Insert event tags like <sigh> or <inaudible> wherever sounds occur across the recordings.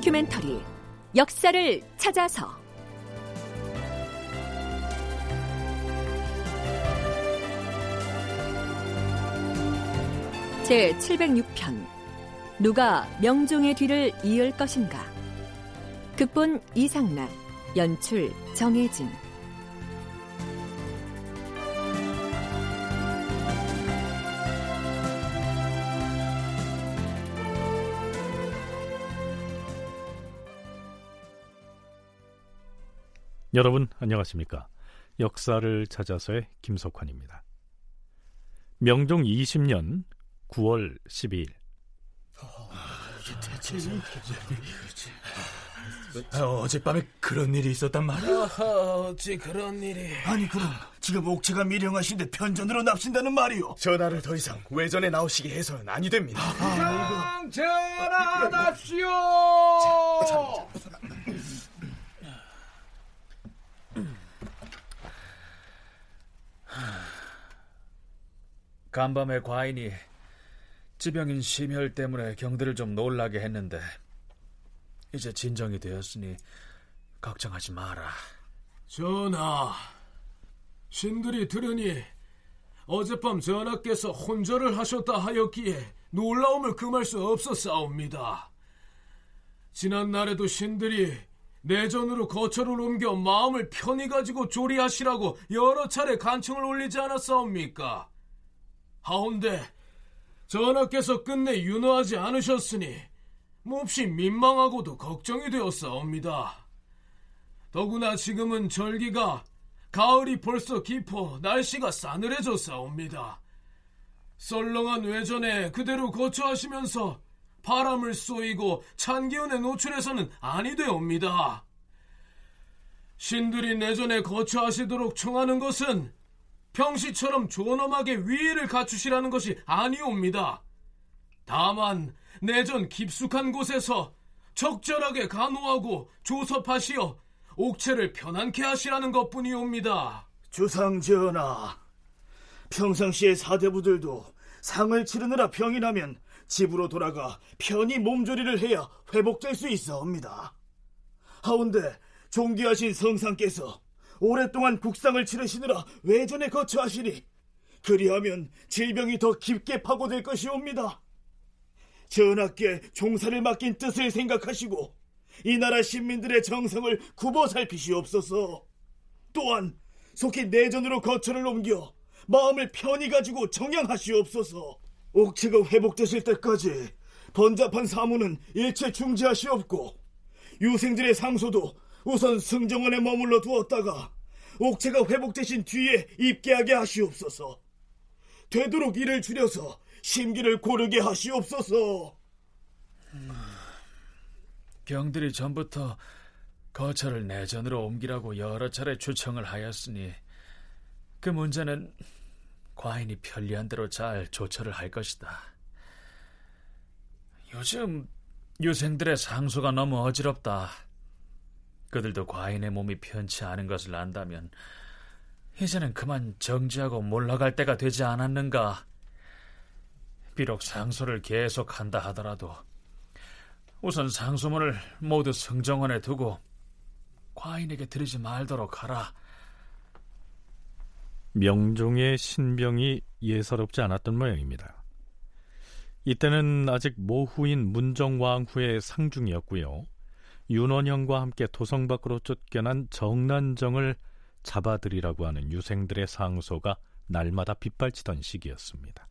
다큐멘터리 역사를 찾아서. 제 706편 누가 명종의 뒤를 이을 것인가? 극본 이상락 연출 정혜진 여러분 안녕하십니까? 역사를 찾아서의 김석환입니다. 명종 20년 9월 12일. 아, 어젯밤에 그런 일이 있었단 말이야. 어찌 그런 일이? 아니 그럼 지금 옥체가 미령하신데 편전으로 납신다는 말이오. 전하를 더 이상 외전에 나오시게 해서는 아니 됩니다. 상 전하답시오. 간밤에 과인이 지병인 심혈 때문에 경들을 좀 놀라게 했는데 이제 진정이 되었으니 걱정하지 마라. 전하, 신들이 들으니 어젯밤 전하께서 혼절을 하셨다 하였기에 놀라움을 금할 수 없었사옵니다. 지난 날에도 신들이 내전으로 거처를 옮겨 마음을 편히 가지고 조리하시라고 여러 차례 간청을 올리지 않았사옵니까? 하온데 전하께서 끝내 윤호하지 않으셨으니 몹시 민망하고도 걱정이 되었사옵니다. 더구나 지금은 절기가 가을이 벌써 깊어 날씨가 싸늘해졌사옵니다. 썰렁한 외전에 그대로 거처하시면서 바람을 쏘이고 찬 기운에 노출해서는 아니 되옵니다. 신들이 내전에 거처하시도록 청하는 것은 평시처럼 존엄하게 위의를 갖추시라는 것이 아니옵니다. 다만 내전 깊숙한 곳에서 적절하게 간호하고 조섭하시어 옥체를 편안케 하시라는 것뿐이옵니다. 주상 전하, 평상시에 사대부들도 상을 치르느라 병이 나면 집으로 돌아가 편히 몸조리를 해야 회복될 수 있어옵니다. 하운데 존귀하신 성상께서 오랫동안 국상을 치르시느라 외전에 거처하시니 그리하면 질병이 더 깊게 파고들 것이옵니다. 전하께 종사를 맡긴 뜻을 생각하시고 이 나라 시민들의 정성을 굽어 살피시옵소서. 또한 속히 내전으로 거처를 옮겨 마음을 편히 가지고 정양하시옵소서. 옥체가 회복되실 때까지 번잡한 사무는 일체 중지하시옵고 유생들의 상소도 우선 승정원에 머물러 두었다가 옥체가 회복되신 뒤에 입계하게 하시옵소서. 되도록 일을 줄여서 심기를 고르게 하시옵소서. 경들이 전부터 거처를 내전으로 옮기라고 여러 차례 추청을 하였으니 그 문제는 과인이 편리한 대로 잘 조처를 할 것이다. 요즘 유생들의 상소가 너무 어지럽다. 그들도 과인의 몸이 편치 않은 것을 안다면 이제는 그만 정지하고 몰라갈 때가 되지 않았는가. 비록 상소를 계속한다 하더라도 우선 상소문을 모두 승정원에 두고 과인에게 드리지 말도록 하라. 명종의 신병이 예사롭지 않았던 모양입니다. 이때는 아직 모후인 문정왕후의 상중이었고요. 윤원형과 함께 도성 밖으로 쫓겨난 정난정을 잡아들이라고 하는 유생들의 상소가 날마다 빗발치던 시기였습니다.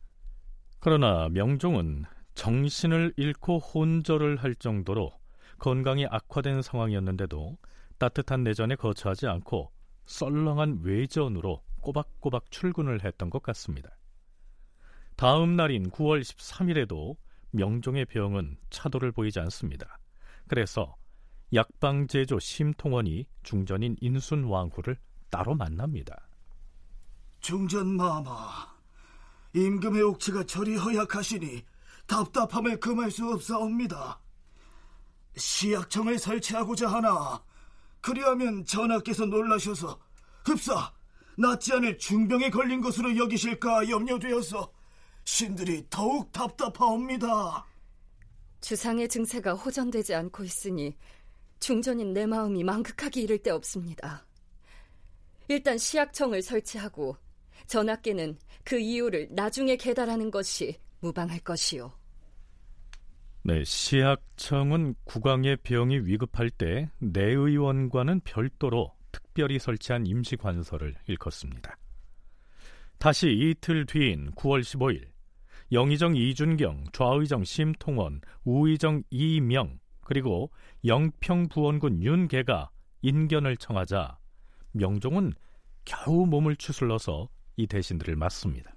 그러나 명종은 정신을 잃고 혼절을 할 정도로 건강이 악화된 상황이었는데도 따뜻한 내전에 거처하지 않고 썰렁한 외전으로 꼬박꼬박 출근을 했던 것 같습니다. 다음 날인 9월 13일에도 명종의 병은 차도를 보이지 않습니다. 그래서 약방 제조 심통원이 중전인 인순 왕후를 따로 만납니다. 중전 마마, 임금의 옥체가 저리 허약하시니 답답함을 금할 수 없사옵니다. 시약청을 설치하고자 하나 그리하면 전하께서 놀라셔서 흡사 낫지 않을 중병에 걸린 것으로 여기실까 염려되어서 신들이 더욱 답답하옵니다. 주상의 증세가 호전되지 않고 있으니 중전인 내 마음이 망극하기 이를 데 없습니다. 일단 시약청을 설치하고 전하께는 그 이유를 나중에 개달하는 것이 무방할 것이요. 네, 시약청은 국왕의 병이 위급할 때 내의원과는 별도로 특별히 설치한 임시관서를 일컫습니다. 다시 이틀 뒤인 9월 15일 영의정 이준경, 좌의정 심통원, 우의정 이명 그리고 영평부원군 윤계가 인견을 청하자 명종은 겨우 몸을 추슬러서 이 대신들을 맞습니다.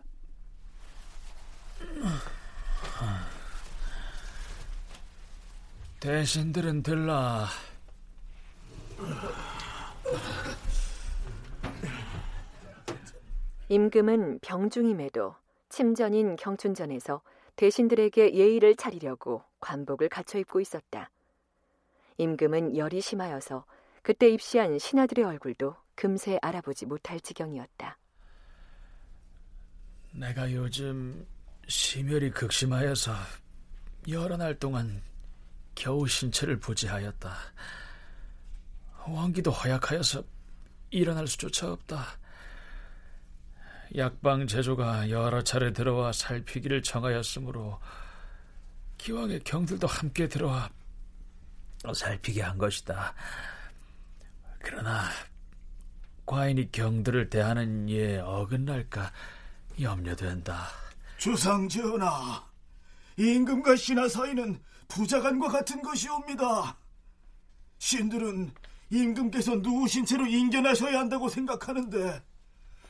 대신들은 들라. 임금은 병중임에도 침전인 경춘전에서 대신들에게 예의를 차리려고 관복을 갖춰 입고 있었다. 임금은 열이 심하여서 그때 입시한 신하들의 얼굴도 금세 알아보지 못할 지경이었다. 내가 요즘 심혈이 극심하여서 여러 날 동안 겨우 신체를 부지하였다. 왕기도 허약하여서 일어날 수조차 없다. 약방 제조가 여러 차례 들어와 살피기를 정하였으므로 기왕의 경들도 함께 들어와 살피게 한 것이다. 그러나 과인이 경들을 대하는 이에 어긋날까 염려된다. 주상 전하, 임금과 신하 사이는 부자간과 같은 것이옵니다. 신들은 임금께서 누우신 채로 인견하셔야 한다고 생각하는데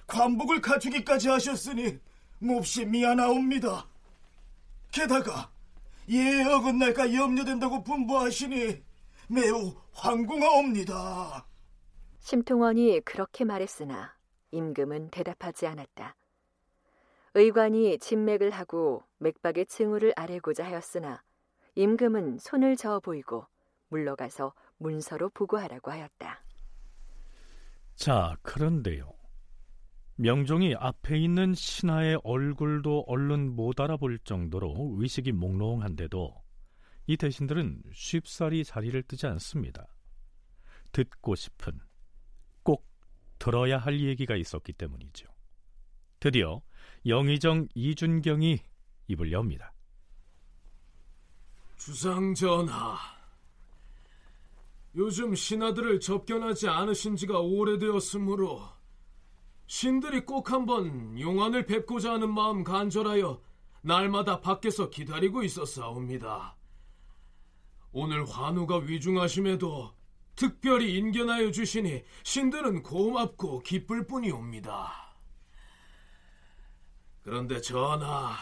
관복을 갖추기까지 하셨으니 몹시 미안하옵니다. 게다가 예에 어긋날까 염려된다고 분부하시니 매우 황궁하옵니다. 심통원이 그렇게 말했으나 임금은 대답하지 않았다. 의관이 진맥을 하고 맥박의 층후를 아래고자 하였으나 임금은 손을 저어 보이고 물러가서 문서로 보고하라고 하였다. 자, 그런데요. 명종이 앞에 있는 신하의 얼굴도 얼른 못 알아볼 정도로 의식이 몽롱한데도 이 대신들은 쉽사리 자리를 뜨지 않습니다. 듣고 싶은, 꼭 들어야 할 얘기가 있었기 때문이죠. 드디어 영의정 이준경이 입을 엽니다. 주상 전하, 요즘 신하들을 접견하지 않으신 지가 오래되었으므로 신들이 꼭 한번 용안을 뵙고자 하는 마음 간절하여 날마다 밖에서 기다리고 있었사옵니다. 오늘 환우가 위중하심에도 특별히 인견하여 주시니 신들은 고맙고 기쁠 뿐이옵니다. 그런데 전하,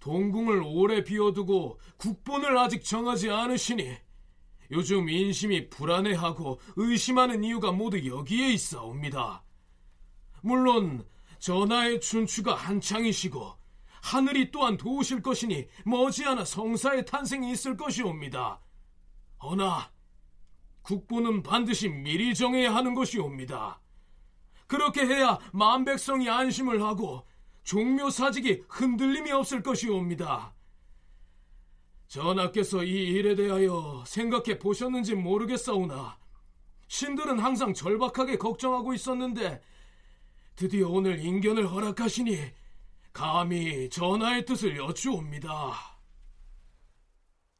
동궁을 오래 비워두고 국본을 아직 정하지 않으시니 요즘 인심이 불안해하고 의심하는 이유가 모두 여기에 있사옵니다. 물론 전하의 춘추가 한창이시고 하늘이 또한 도우실 것이니 머지않아 성사의 탄생이 있을 것이옵니다. 허나 국부는 반드시 미리 정해야 하는 것이옵니다. 그렇게 해야 만백성이 안심을 하고 종묘사직이 흔들림이 없을 것이옵니다. 전하께서 이 일에 대하여 생각해 보셨는지 모르겠사오나 신들은 항상 절박하게 걱정하고 있었는데 드디어 오늘 인견을 허락하시니 감히 전하의 뜻을 여쭈옵니다.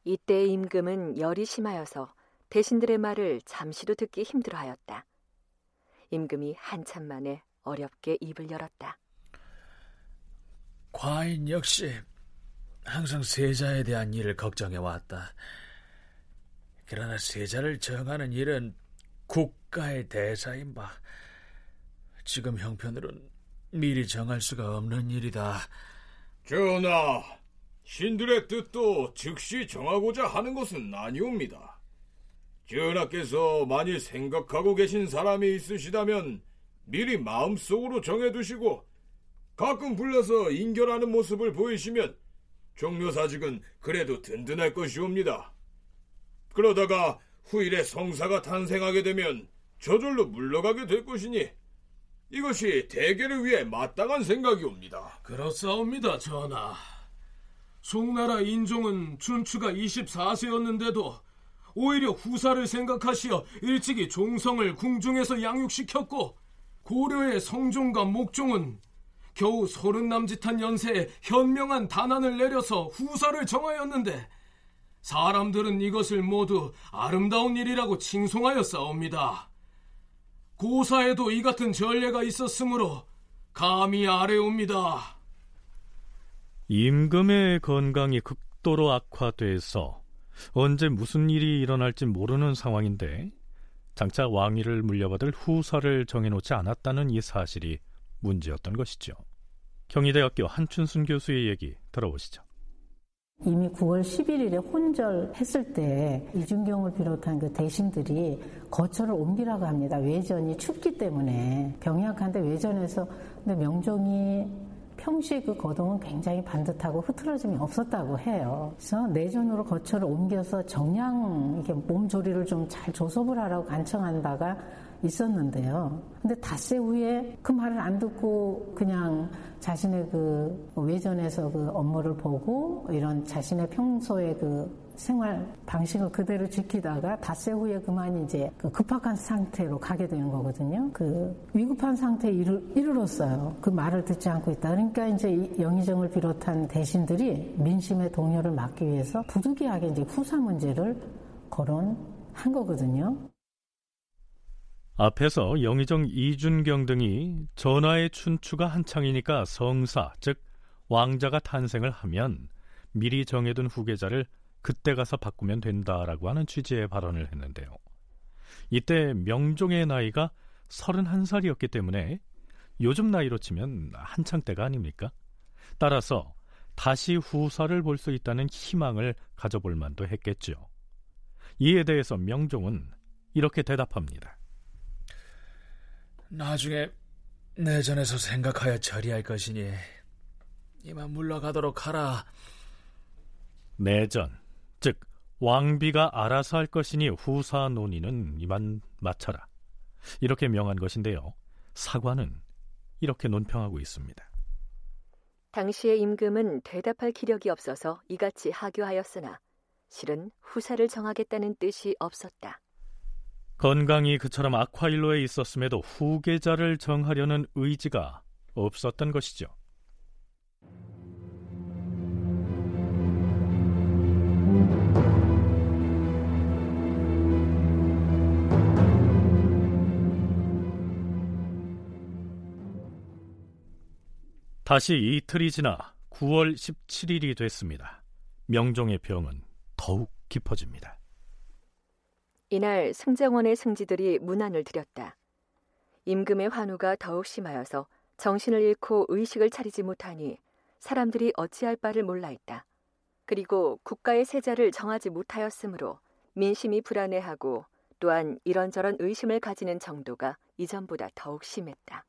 이때 임금은 열이 심하여서 대신들의 말을 잠시도 듣기 힘들어하였다. 임금이 한참 만에 어렵게 입을 열었다. 과인 역시 항상 세자에 대한 일을 걱정해 왔다. 그러나 세자를 정하는 일은 국가의 대사인 바 지금 형편으론 미리 정할 수가 없는 일이다. 전하, 신들의 뜻도 즉시 정하고자 하는 것은 아니옵니다. 전하께서 만일 생각하고 계신 사람이 있으시다면 미리 마음속으로 정해두시고 가끔 불러서 인결하는 모습을 보이시면 종묘사직은 그래도 든든할 것이옵니다. 그러다가 후일에 성사가 탄생하게 되면 저절로 물러가게 될 것이니 이것이 대계를 위해 마땅한 생각이옵니다. 그렇사옵니다, 전하. 송나라 인종은 춘추가 24세였는데도 오히려 후사를 생각하시어 일찍이 종성을 궁중에서 양육시켰고 고려의 성종과 목종은 겨우 서른 남짓한 연세에 현명한 단안을 내려서 후사를 정하였는데 사람들은 이것을 모두 아름다운 일이라고 칭송하여 싸웁니다. 고사에도 이 같은 전례가 있었으므로 감히 아래옵니다. 임금의 건강이 극도로 악화돼서 언제 무슨 일이 일어날지 모르는 상황인데 장차 왕위를 물려받을 후사를 정해놓지 않았다는 이 사실이 문제였던 것이죠. 경희대학교 한춘순 교수의 얘기 들어보시죠. 이미 9월 11일에 혼절했을 때 이준경을 비롯한 그 대신들이 거처를 옮기라고 합니다. 외전이 춥기 때문에 병약한데 외전에서 근데 명종이 평시 그 거동은 굉장히 반듯하고 흐트러짐이 없었다고 해요. 그래서 내전으로 거처를 옮겨서 정량 이렇게 몸조리를 좀 잘 조섭을 하라고 간청한 바가 있었는데요. 근데 닷새 후에 그 말을 안 듣고 그냥 자신의 그 외전에서 그 업무를 보고 이런 자신의 평소의 그 생활 방식을 그대로 지키다가 닷새 후에 그만 이제 그 급박한 상태로 가게 되는 거거든요. 그 위급한 상태에 이르, 이르렀어요. 그 말을 듣지 않고 있다. 그러니까 이제 영의정을 비롯한 대신들이 민심의 동요를 막기 위해서 부득이하게 이제 후사 문제를 거론한 거거든요. 앞에서 영의정 이준경 등이 전하의 춘추가 한창이니까 성사, 즉 왕자가 탄생을 하면 미리 정해둔 후계자를 그때 가서 바꾸면 된다라고 하는 취지의 발언을 했는데요. 이때 명종의 나이가 31살이었기 때문에 요즘 나이로 치면 한창 때가 아닙니까? 따라서 다시 후사를 볼 수 있다는 희망을 가져볼 만도 했겠죠. 이에 대해서 명종은 이렇게 대답합니다. 나중에 내전에서 생각하여 처리할 것이니 이만 물러가도록 하라. 내전, 즉 왕비가 알아서 할 것이니 후사 논의는 이만 마쳐라. 이렇게 명한 것인데요. 사관은 이렇게 논평하고 있습니다. 당시의 임금은 대답할 기력이 없어서 이같이 하교하였으나 실은 후사를 정하겠다는 뜻이 없었다. 건강이 그처럼 악화일로에 있었음에도 후계자를 정하려는 의지가 없었던 것이죠. 다시 이틀이 지나 9월 17일이 됐습니다. 명종의 병은 더욱 깊어집니다. 이날 승정원의 승지들이 문안을 드렸다. 임금의 환우가 더욱 심하여서 정신을 잃고 의식을 차리지 못하니 사람들이 어찌할 바를 몰라 했다. 그리고 국가의 세자를 정하지 못하였으므로 민심이 불안해하고 또한 이런저런 의심을 가지는 정도가 이전보다 더욱 심했다.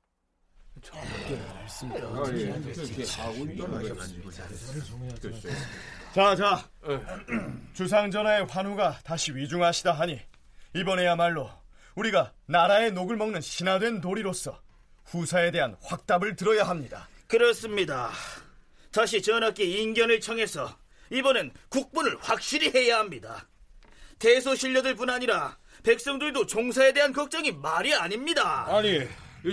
자, 자. <clears throat> 주상전하의 환우가 다시 위중하시다 하니 이번에야말로 우리가 나라의 녹을 먹는 신화된 도리로서 후사에 대한 확답을 들어야 합니다. 그렇습니다. 다시 전하께 인견을 청해서 이번엔 국분을 확실히 해야 합니다. 대소신료들 뿐 아니라 백성들도 종사에 대한 걱정이 말이 아닙니다. 아니,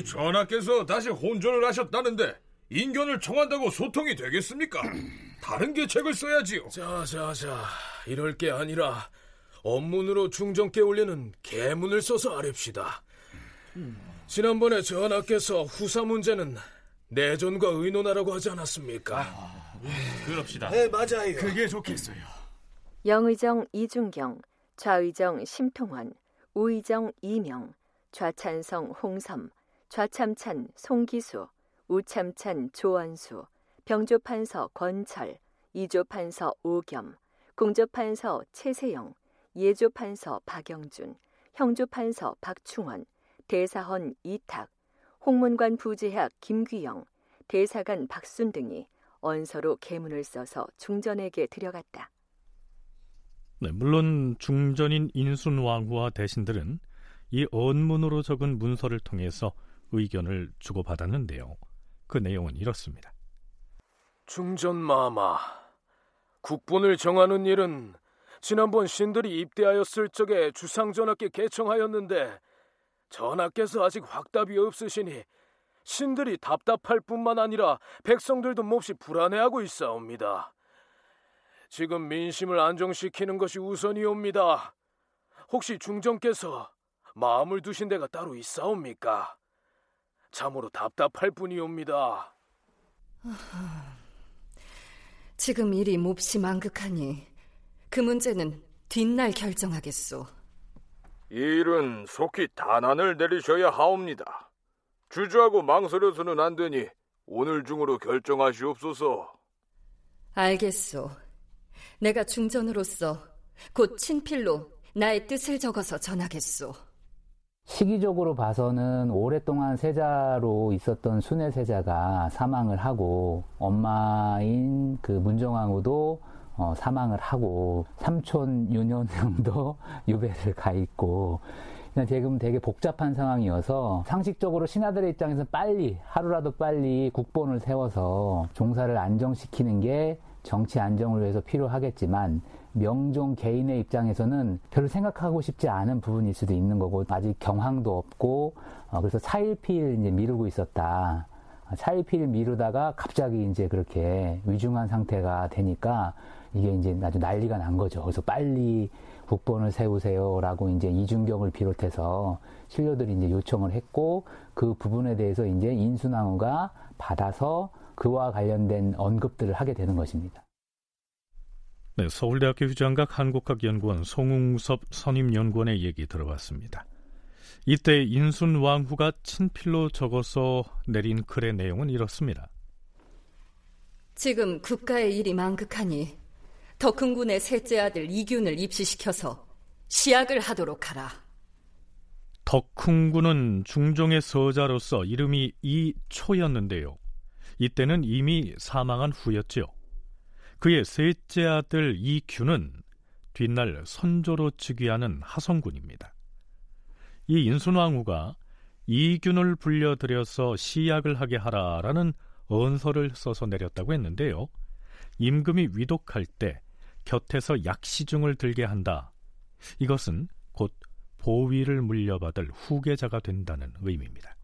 전하께서 다시 혼전을 하셨다는데 인견을 청한다고 소통이 되겠습니까? <clears throat> 다른 계책을 써야지요. 자, 자, 자. 이럴 게 아니라 업문으로 중정께 올리는 계문을 써서 아렵시다. 지난번에 전하께서 후사 문제는 내전과 의논하라고 하지 않았습니까? 그럽시다. 네, 맞아요. 그게 좋겠어요. 영의정 이준경, 좌의정 심통원, 우의정 이명, 좌찬성 홍섬, 좌참찬 송기수, 우참찬 조원수, 병조판서 권철, 이조판서 오겸, 공조판서 최세영, 예조판서 박영준, 형조판서 박충원, 대사헌 이탁, 홍문관 부제학 김귀영, 대사관 박순 등이 언서로 계문을 써서 중전에게 들여갔다. 네, 물론 중전인 인순왕후와 대신들은 이 언문으로 적은 문서를 통해서 의견을 주고받았는데요. 그 내용은 이렇습니다. 중전마마, 국본을 정하는 일은 지난번 신들이 입대하였을 적에 주상전하께 개청하였는데 전하께서 아직 확답이 없으시니 신들이 답답할 뿐만 아니라 백성들도 몹시 불안해하고 있사옵니다. 지금 민심을 안정시키는 것이 우선이옵니다. 혹시 중정께서 마음을 두신 데가 따로 있사옵니까? 참으로 답답할 뿐이옵니다. 지금 일이 몹시 망극하니 그 문제는 뒷날 결정하겠소. 이 일은 속히 단안을 내리셔야 하옵니다. 주저하고 망설여서는 안 되니 오늘 중으로 결정하시옵소서. 알겠소. 내가 중전으로서 곧 친필로 나의 뜻을 적어서 전하겠소. 시기적으로 봐서는 오랫동안 세자로 있었던 순애 세자가 사망을 하고 엄마인 그 문정왕후도 어, 사망을 하고 삼촌 윤현영도 <laughs> 유배를 가 있고 지금 되게 복잡한 상황이어서 상식적으로 신하들의 입장에서 빨리 하루라도 빨리 국본을 세워서 종사를 안정시키는 게 정치 안정을 위해서 필요하겠지만 명종 개인의 입장에서는 별로 생각하고 싶지 않은 부분일 수도 있는 거고 아직 경황도 없고 어, 그래서 차일피일 이제 미루고 있었다. 차일피일 미루다가 갑자기 이제 그렇게 위중한 상태가 되니까 이게 이제 아주 난리가 난 거죠. 그래서 빨리 국본을 세우세요라고 이제 이준경을 비롯해서 신료들이 이제 요청을 했고 그 부분에 대해서 이제 인순왕후가 받아서 그와 관련된 언급들을 하게 되는 것입니다. 네, 서울대학교 휴장각 한국학연구원 송웅섭 선임연구원의 얘기 들어봤습니다. 이때 인순 왕후가 친필로 적어서 내린 글의 내용은 이렇습니다. 지금 국가의 일이 망극하니 덕흥군의 셋째 아들 이균을 입시시켜서 시약을 하도록 하라. 덕흥군은 중종의 서자로서 이름이 이초였는데요. 이때는 이미 사망한 후였지요. 그의 셋째 아들 이규는 뒷날 선조로 즉위하는 하성군입니다. 이 인순왕후가 이균을 불려들여서 시약을 하게 하라라는 언서를 써서 내렸다고 했는데요. 임금이 위독할 때 곁에서 약시중을 들게 한다. 이것은 곧 보위를 물려받을 후계자가 된다는 의미입니다.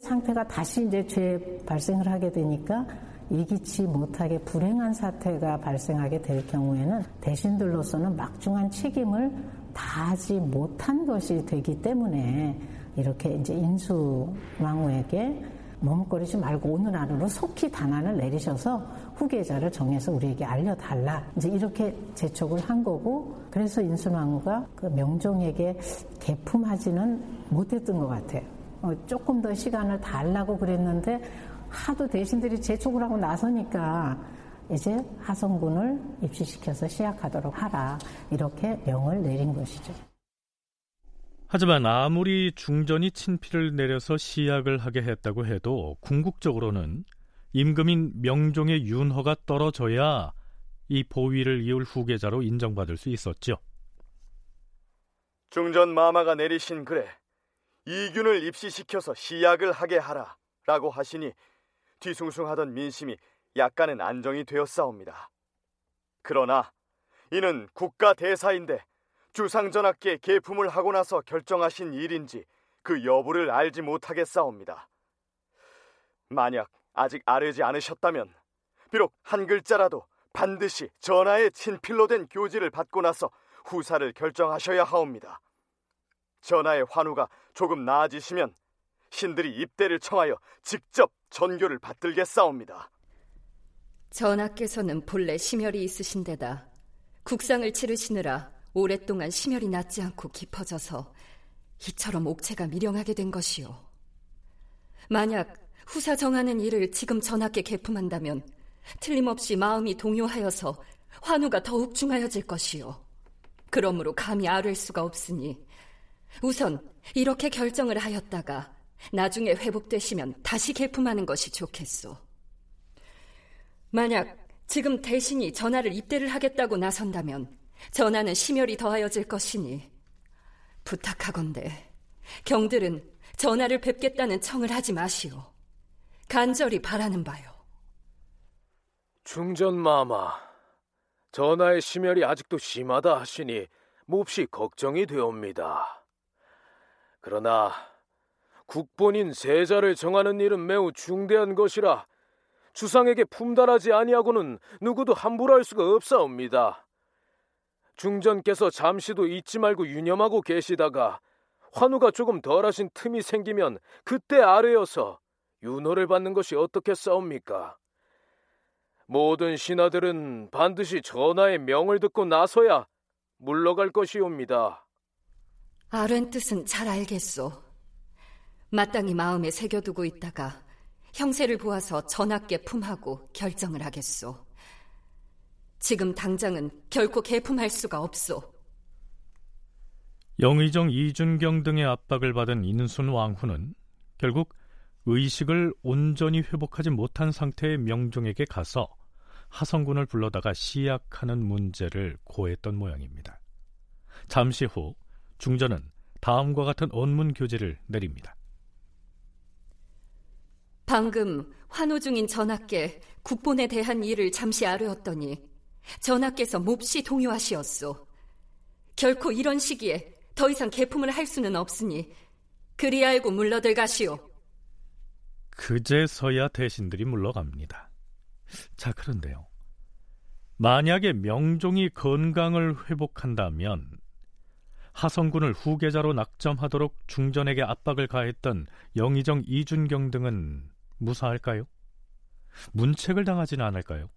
상태가 다시 이제 죄 발생을 하게 되니까 이기치 못하게 불행한 사태가 발생하게 될 경우에는 대신들로서는 막중한 책임을 다하지 못한 것이 되기 때문에 이렇게 이제 인수 왕후에게 머뭇거리지 말고 오늘 안으로 속히 단안을 내리셔서 후계자를 정해서 우리에게 알려달라. 이제 이렇게 재촉을 한 거고, 그래서 인순왕후가 그 명종에게 개품하지는 못했던 것 같아요. 어, 조금 더 시간을 달라고 그랬는데 하도 대신들이 재촉을 하고 나서니까 이제 하성군을 입시시켜서 시약하도록 하라 이렇게 명을 내린 것이죠. 하지만 아무리 중전이 친필을 내려서 시약을 하게 했다고 해도 궁극적으로는 임금인 명종의 윤허가 떨어져야 이 보위를 이을 후계자로 인정받을 수 있었죠. 중전 마마가 내리신 글에 이균을 입시시켜서 시약을 하게 하라 라고 하시니 뒤숭숭하던 민심이 약간은 안정이 되었사옵니다. 그러나 이는 국가 대사인데 주상전하께 계품을 하고 나서 결정하신 일인지 그 여부를 알지 못하겠사옵니다. 만약 아직 아르지 않으셨다면 비록 한 글자라도 반드시 전하의 친필로 된 교지를 받고 나서 후사를 결정하셔야 하옵니다. 전하의 환우가 조금 나아지시면 신들이 입대를 청하여 직접 전교를 받들겠사옵니다. 전하께서는 본래 심혈이 있으신 데다 국상을 치르시느라 오랫동안 심혈이 낫지 않고 깊어져서 이처럼 옥체가 미령하게 된 것이오. 만약 후사 정하는 일을 지금 전하께 개품한다면 틀림없이 마음이 동요하여서 환우가 더욱 중하여질 것이오. 그러므로 감히 아뢰 수가 없으니 우선 이렇게 결정을 하였다가 나중에 회복되시면 다시 개품하는 것이 좋겠소. 만약 지금 대신이 전하를 입대를 하겠다고 나선다면 전하는 심혈이 더하여질 것이니 부탁하건대 경들은 전하를 뵙겠다는 청을 하지 마시오. 간절히 바라는 바요. 중전마마, 전하의 심혈이 아직도 심하다 하시니 몹시 걱정이 되옵니다. 그러나 국본인 세자를 정하는 일은 매우 중대한 것이라 주상에게 품달하지 아니하고는 누구도 함부로 할 수가 없사옵니다. 중전께서 잠시도 잊지 말고 유념하고 계시다가 환우가 조금 덜하신 틈이 생기면 그때 아뢰어서 윤호를 받는 것이 어떻겠사옵니까? 모든 신하들은 반드시 전하의 명을 듣고 나서야 물러갈 것이옵니다. 아른 뜻은 잘 알겠소. 마땅히 마음에 새겨두고 있다가 형세를 보아서 전하께 품하고 결정을 하겠소. 지금 당장은 결코 개품할 수가 없소. 영의정 이준경 등의 압박을 받은 인순 왕후는 결국 의식을 온전히 회복하지 못한 상태의 명종에게 가서 하성군을 불러다가 시약하는 문제를 고했던 모양입니다. 잠시 후 중전은 다음과 같은 언문 교지를 내립니다. 방금 환호 중인 전하께 국본에 대한 일을 잠시 아뢰었더니 전하께서 몹시 동요하시었소. 결코 이런 시기에 더 이상 개품을 할 수는 없으니 그리 알고 물러들 가시오. 그제서야 대신들이 물러갑니다. 자, 그런데요. 만약에 명종이 건강을 회복한다면 하성군을 후계자로 낙점하도록 중전에게 압박을 가했던 영의정 이준경 등은 무사할까요? 문책을 당하지는 않을까요?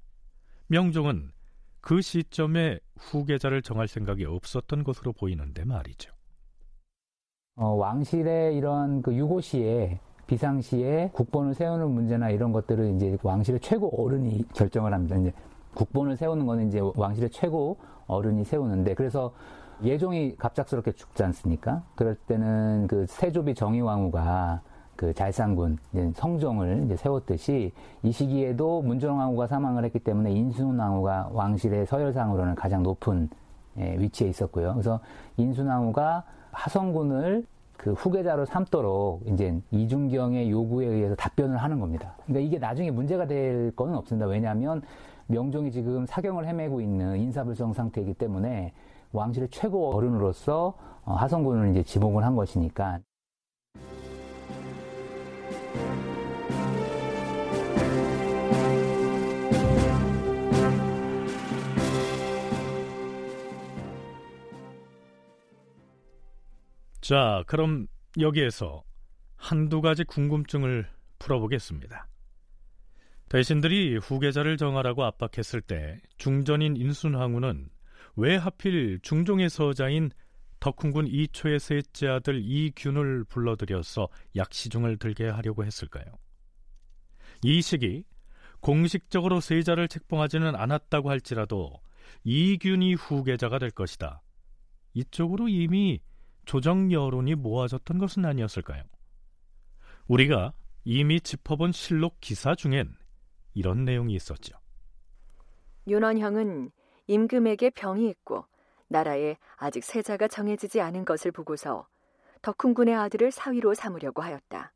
명종은 그 시점에 후계자를 정할 생각이 없었던 것으로 보이는데 말이죠. 어, 왕실의 이런 그 유고시에 비상시에 국본을 세우는 문제나 이런 것들을 이제 왕실의 최고 어른이 결정을 합니다. 이제 국본을 세우는 거는 이제 왕실의 최고 어른이 세우는데 그래서 예종이 갑작스럽게 죽지 않습니까? 그럴 때는 그 세조비 정의왕후가 그 잘상군 성종을 이제 세웠듯이 이 시기에도 문종왕후가 사망을 했기 때문에 인순왕후가 왕실의 서열상으로는 가장 높은 예, 위치에 있었고요. 그래서 인순왕후가 하성군을 그 후계자로 삼도록 이제 이중경의 요구에 의해서 답변을 하는 겁니다. 그러니까 이게 나중에 문제가 될 거는 없습니다. 왜냐하면 명종이 지금 사경을 헤매고 있는 인사불성 상태이기 때문에 왕실의 최고 어른으로서 어, 하성군을 이제 지목을 한 것이니까. 자, 그럼 여기에서 한두 가지 궁금증을 풀어보겠습니다. 대신들이 후계자를 정하라고 압박했을 때 중전인 인순왕후는 왜 하필 중종의 서자인 덕훈군 이초의 셋째 아들 이균을 불러들여서 약시중을 들게 하려고 했을까요? 이 시기 공식적으로 세자를 책봉하지는 않았다고 할지라도 이균이 후계자가 될 것이다. 이쪽으로 이미 조정 여론이 모아졌던 것은 아니었을까요? 우리가 이미 짚어본 실록 기사 중엔 이런 내용이 있었죠. 윤원형은 임금에게 병이 있고 나라에 아직 세자가 정해지지 않은 것을 보고서 덕훈군의 아들을 사위로 삼으려고 하였다.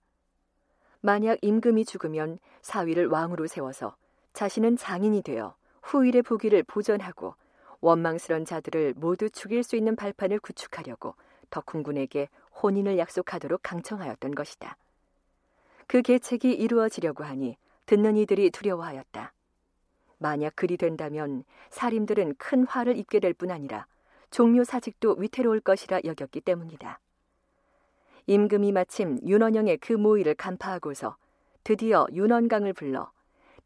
만약 임금이 죽으면 사위를 왕으로 세워서 자신은 장인이 되어 후일의 부귀를 보전하고 원망스런 자들을 모두 죽일 수 있는 발판을 구축하려고 덕훈군에게 혼인을 약속하도록 강청하였던 것이다. 그 계책이 이루어지려고 하니 듣는 이들이 두려워하였다. 만약 그리 된다면 사림들은 큰 화를 입게 될 뿐 아니라 종묘 사직도 위태로울 것이라 여겼기 때문이다. 임금이 마침 윤원영의 그 모의를 간파하고서 드디어 윤원강을 불러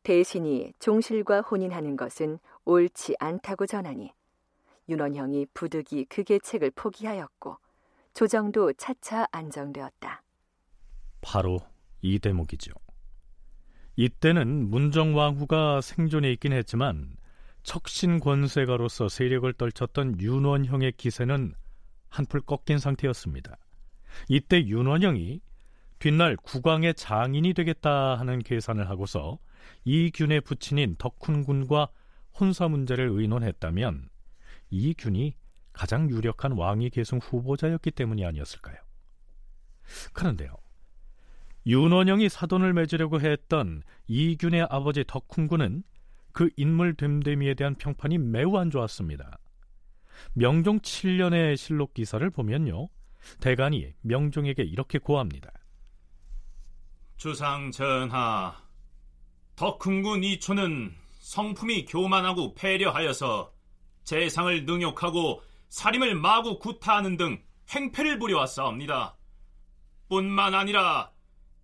대신이 종실과 혼인하는 것은 옳지 않다고 전하니 윤원형이 부득이 그 계책을 포기하였고 조정도 차차 안정되었다. 바로 이 대목이죠. 이때는 문정왕후가 생존해 있긴 했지만 척신 권세가로서 세력을 떨쳤던 윤원형의 기세는 한풀 꺾인 상태였습니다. 이때 윤원형이 뒷날 국왕의 장인이 되겠다 하는 계산을 하고서 이균의 부친인 덕훈군과 혼사 문제를 의논했다면 이균이 가장 유력한 왕위 계승 후보자였기 때문이 아니었을까요? 그런데요. 윤원영이 사돈을 맺으려고 했던 이균의 아버지 덕훈군은 그 인물 됨됨이에 대한 평판이 매우 안 좋았습니다. 명종 7년의 실록 기사를 보면요. 대간이 명종에게 이렇게 고합니다. 주상 전하, 덕흥군 이초는 성품이 교만하고 패려하여서 재상을 능욕하고 살림을 마구 구타하는 등 행패를 부려왔사옵니다. 뿐만 아니라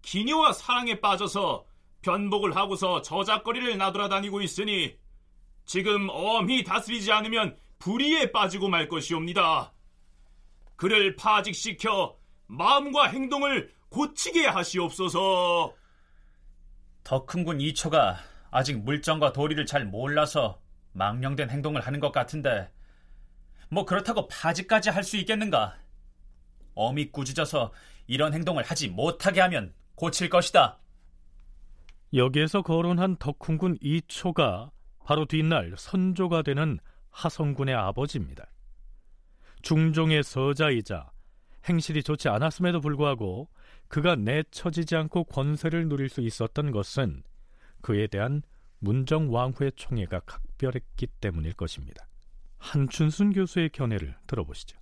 기녀와 사랑에 빠져서 변복을 하고서 저작거리를 나돌아다니고 있으니 지금 엄히 다스리지 않으면 불의에 빠지고 말 것이옵니다. 그를 파직시켜 마음과 행동을 고치게 하시옵소서. 더 큰 군 이초가 아직 물정과 도리를 잘 몰라서 망령된 행동을 하는 것 같은데 뭐 그렇다고 파직까지 할 수 있겠는가? 어미 꾸짖어서 이런 행동을 하지 못하게 하면 고칠 것이다. 여기에서 거론한 덕훈군 이초가 바로 뒷날 선조가 되는 하성군의 아버지입니다. 중종의 서자이자 행실이 좋지 않았음에도 불구하고 그가 내처지지 않고 권세를 누릴 수 있었던 것은 그에 대한 문정 왕후의 총애가 각별했기 때문일 것입니다. 한춘순 교수의 견해를 들어보시죠.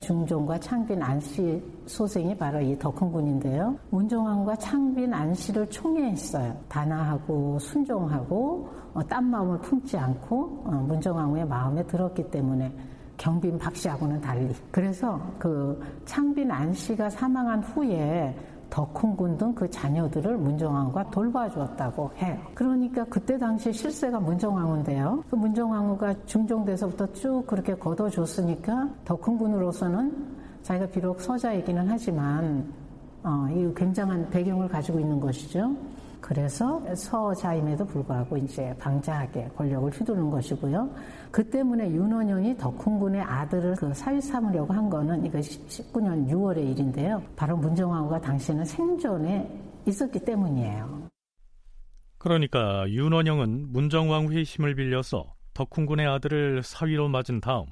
중종과 창빈 안씨 소생이 바로 이 덕흥군인데요. 문종왕과 창빈 안씨를 총애했어요. 단아하고 순종하고 어, 딴 마음을 품지 않고 어, 문종왕후의 마음에 들었기 때문에 경빈 박씨하고는 달리. 그래서 그 창빈 안씨가 사망한 후에 덕훈 군 등 그 자녀들을 문정왕후가 돌봐주었다고 해요. 그러니까 그때 당시 실세가 문정왕후인데요. 그 문정왕후가 중종돼서부터 쭉 그렇게 걷어줬으니까 덕훈 군으로서는 자기가 비록 서자이기는 하지만 어, 이 굉장한 배경을 가지고 있는 것이죠. 그래서 서자임에도 불구하고 이제 방자하게 권력을 휘두르는 것이고요. 그 때문에 윤원영이 덕훈군의 아들을 그 사위 삼으려고 한 거는 이거 19년 6월의 일인데요. 바로 문정왕후가 당시에는 생존에 있었기 때문이에요. 그러니까 윤원영은 문정왕후의 힘을 빌려서 덕훈군의 아들을 사위로 맞은 다음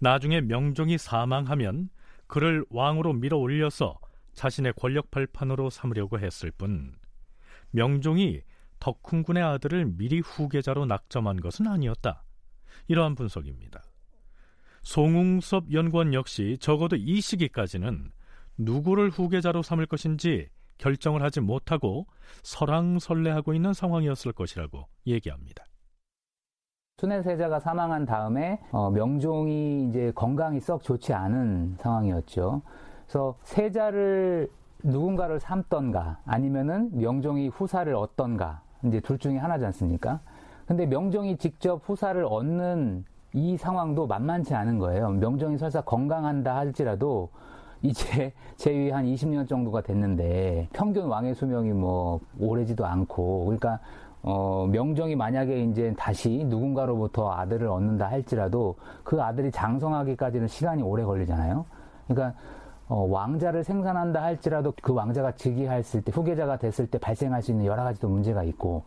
나중에 명종이 사망하면 그를 왕으로 밀어 올려서 자신의 권력 발판으로 삼으려고 했을 뿐 명종이 덕훈군의 아들을 미리 후계자로 낙점한 것은 아니었다. 이러한 분석입니다. 송웅섭 연구원 역시 적어도 이 시기까지는 누구를 후계자로 삼을 것인지 결정을 하지 못하고 설왕설래하고 있는 상황이었을 것이라고 얘기합니다. 순회세자가 사망한 다음에 어, 명종이 이제 건강이 썩 좋지 않은 상황이었죠. 그래서 세자를 누군가를 삼던가 아니면은 명종이 후사를 얻던가 이제 둘 중에 하나지 않습니까? 근데 명종이 직접 후사를 얻는 이 상황도 만만치 않은 거예요. 명종이 설사 건강한다 할지라도 이제 <laughs> 재위 한 20년 정도가 됐는데 평균 왕의 수명이 뭐 오래지도 않고 그러니까 어, 명종이 만약에 이제 다시 누군가로부터 아들을 얻는다 할지라도 그 아들이 장성하기까지는 시간이 오래 걸리잖아요. 그러니까 어, 왕자를 생산한다 할지라도 그 왕자가 즉위했을 때 후계자가 됐을 때 발생할 수 있는 여러 가지 또 문제가 있고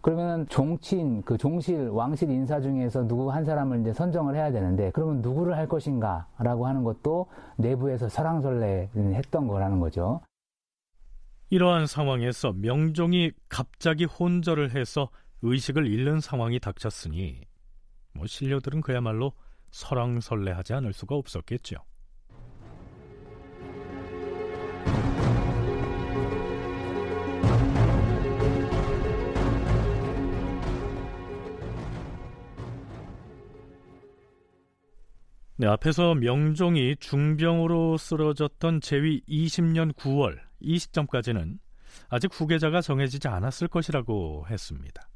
그러면 종친 그 종실 왕실 인사 중에서 누구 한 사람을 이제 선정을 해야 되는데 그러면 누구를 할 것인가라고 하는 것도 내부에서 설왕설래 했던 거라는 거죠. 이러한 상황에서 명종이 갑자기 혼절을 해서 의식을 잃는 상황이 닥쳤으니 뭐 신료들은 그야말로 설왕설래하지 않을 수가 없었겠죠. 네, 앞에서 명종이 중병으로 쓰러졌던 제위 20년 9월 이 시점까지는 아직 후계자가 정해지지 않았을 것이라고 했습니다.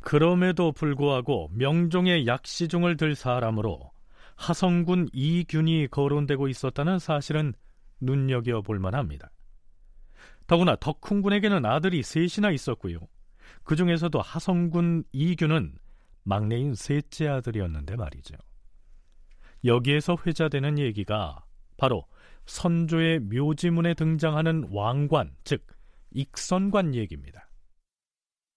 그럼에도 불구하고 명종의 약시중을 들 사람으로 하성군 이균이 거론되고 있었다는 사실은 눈여겨 볼 만합니다. 더구나 덕훈군에게는 아들이 셋이나 있었고요. 그 중에서도 하성군 이균은 막내인 셋째 아들이었는데 말이죠. 여기에서 회자되는 얘기가 바로 선조의 묘지문에 등장하는 왕관, 즉 익선관 얘기입니다.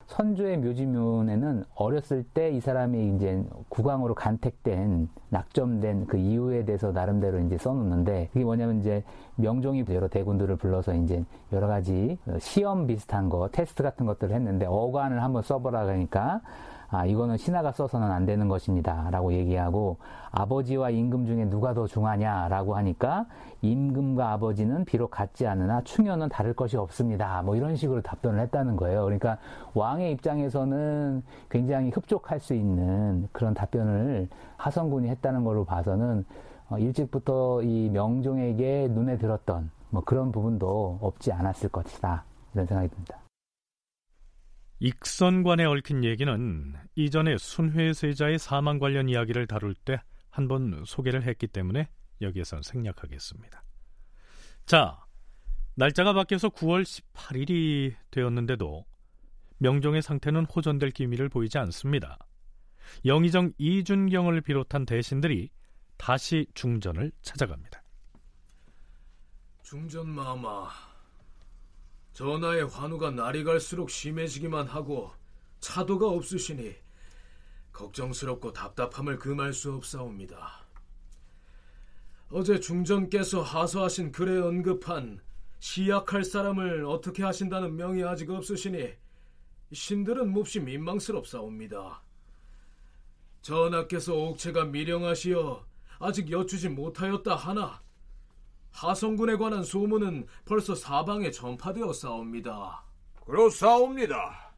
선조의 묘지문에는 어렸을 때 이 사람이 이제 국왕으로 간택된 낙점된 그 이유에 대해서 나름대로 이제 써놓는데 그게 뭐냐면 이제 명종이 여러 대군들을 불러서 이제 여러 가지 시험 비슷한 거, 테스트 같은 것들을 했는데 어관을 한번 써보라 그러니까 아, 이거는 신하가 써서는 안 되는 것입니다. 라고 얘기하고 아버지와 임금 중에 누가 더 중하냐 라고 하니까 임금과 아버지는 비록 같지 않으나 충효는 다를 것이 없습니다. 뭐 이런 식으로 답변을 했다는 거예요. 그러니까 왕의 입장에서는 굉장히 흡족할 수 있는 그런 답변을 하성군이 했다는 걸로 봐서는 어, 일찍부터 이 명종에게 눈에 들었던 뭐 그런 부분도 없지 않았을 것이다. 이런 생각이 듭니다. 익선관에 얽힌 얘기는 이전에 순회 세자의 사망 관련 이야기를 다룰 때 한 번 소개를 했기 때문에 여기에선 생략하겠습니다. 자, 날짜가 바뀌어서 9월 18일이 되었는데도 명종의 상태는 호전될 기미를 보이지 않습니다. 영의정 이준경을 비롯한 대신들이 다시 중전을 찾아갑니다. 중전 마마, 전하의 환우가 날이 갈수록 심해지기만 하고 차도가 없으시니 걱정스럽고 답답함을 금할 수 없사옵니다. 어제 중전께서 하소하신 글에 언급한 시약할 사람을 어떻게 하신다는 명이 아직 없으시니 신들은 몹시 민망스럽사옵니다. 전하께서 옥체가 미령하시어 아직 여쭈지 못하였다 하나 하성군에 관한 소문은 벌써 사방에 전파되어 싸웁니다. 그렇사옵니다.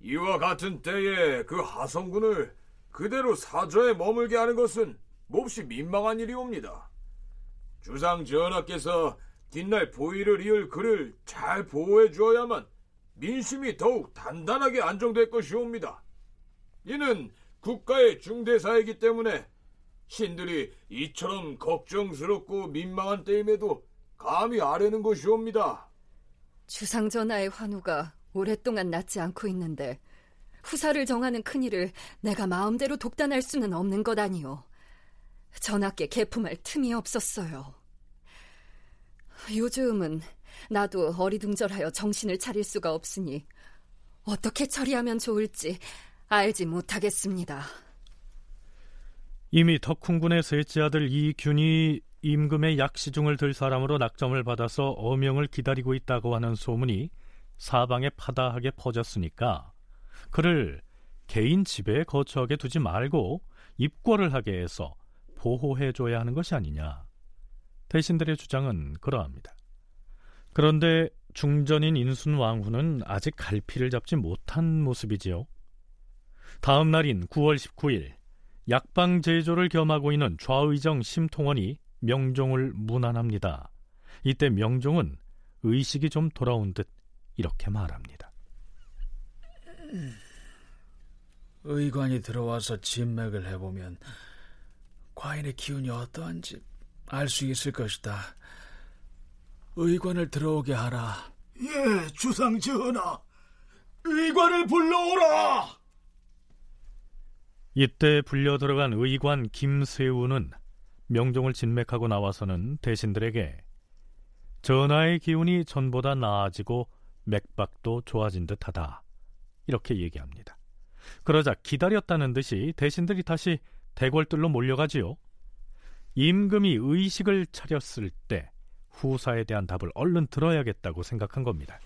이와 같은 때에 그 하성군을 그대로 사저에 머물게 하는 것은 몹시 민망한 일이옵니다. 주상 전하께서 뒷날 보위를 이을 그를 잘 보호해 주어야만 민심이 더욱 단단하게 안정될 것이옵니다. 이는 국가의 중대사이기 때문에 신들이 이처럼 걱정스럽고 민망한 때임에도 감히 아뢰는 것이옵니다. 주상전하의 환우가 오랫동안 낫지 않고 있는데 후사를 정하는 큰일을 내가 마음대로 독단할 수는 없는 것 아니오. 전하께 개품할 틈이 없었어요. 요즘은 나도 어리둥절하여 정신을 차릴 수가 없으니 어떻게 처리하면 좋을지 알지 못하겠습니다. 이미 덕훈군의 셋째 아들 이균이 임금의 약시중을 들 사람으로 낙점을 받아서 어명을 기다리고 있다고 하는 소문이 사방에 파다하게 퍼졌으니까 그를 개인 집에 거처하게 두지 말고 입궐을 하게 해서 보호해줘야 하는 것이 아니냐. 대신들의 주장은 그러합니다. 그런데 중전인 인순 왕후는 아직 갈피를 잡지 못한 모습이지요. 다음 날인 9월 19일 약방 제조를 겸하고 있는 좌의정 심통원이 명종을 문안합니다. 이때 명종은 의식이 좀 돌아온 듯 이렇게 말합니다. 의관이 들어와서 진맥을 해보면 과인의 기운이 어떠한지 알 수 있을 것이다. 의관을 들어오게 하라. 예, 주상 전하. 의관을 불러오라. 이때 불려 들어간 의관 김세우는 명종을 진맥하고 나와서는 대신들에게 전하의 기운이 전보다 나아지고 맥박도 좋아진 듯하다. 이렇게 얘기합니다. 그러자 기다렸다는 듯이 대신들이 다시 대궐들로 몰려가지요. 임금이 의식을 차렸을 때 후사에 대한 답을 얼른 들어야겠다고 생각한 겁니다.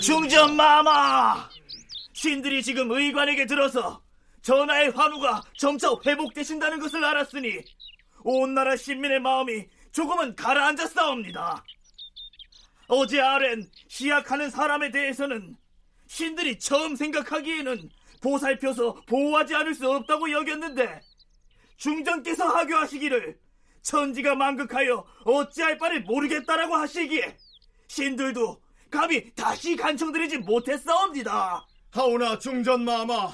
중전 마마! 신들이 지금 의관에게 들어서 전하의 환우가 점차 회복되신다는 것을 알았으니 온 나라 신민의 마음이 조금은 가라앉았사옵니다. 어제 아랜 시약하는 사람에 대해서는 신들이 처음 생각하기에는 보살펴서 보호하지 않을 수 없다고 여겼는데 중전께서 하교하시기를 천지가 만극하여 어찌할 바를 모르겠다라고 하시기에 신들도 감히 다시 간청드리지 못했사옵니다. 하오나 중전마마,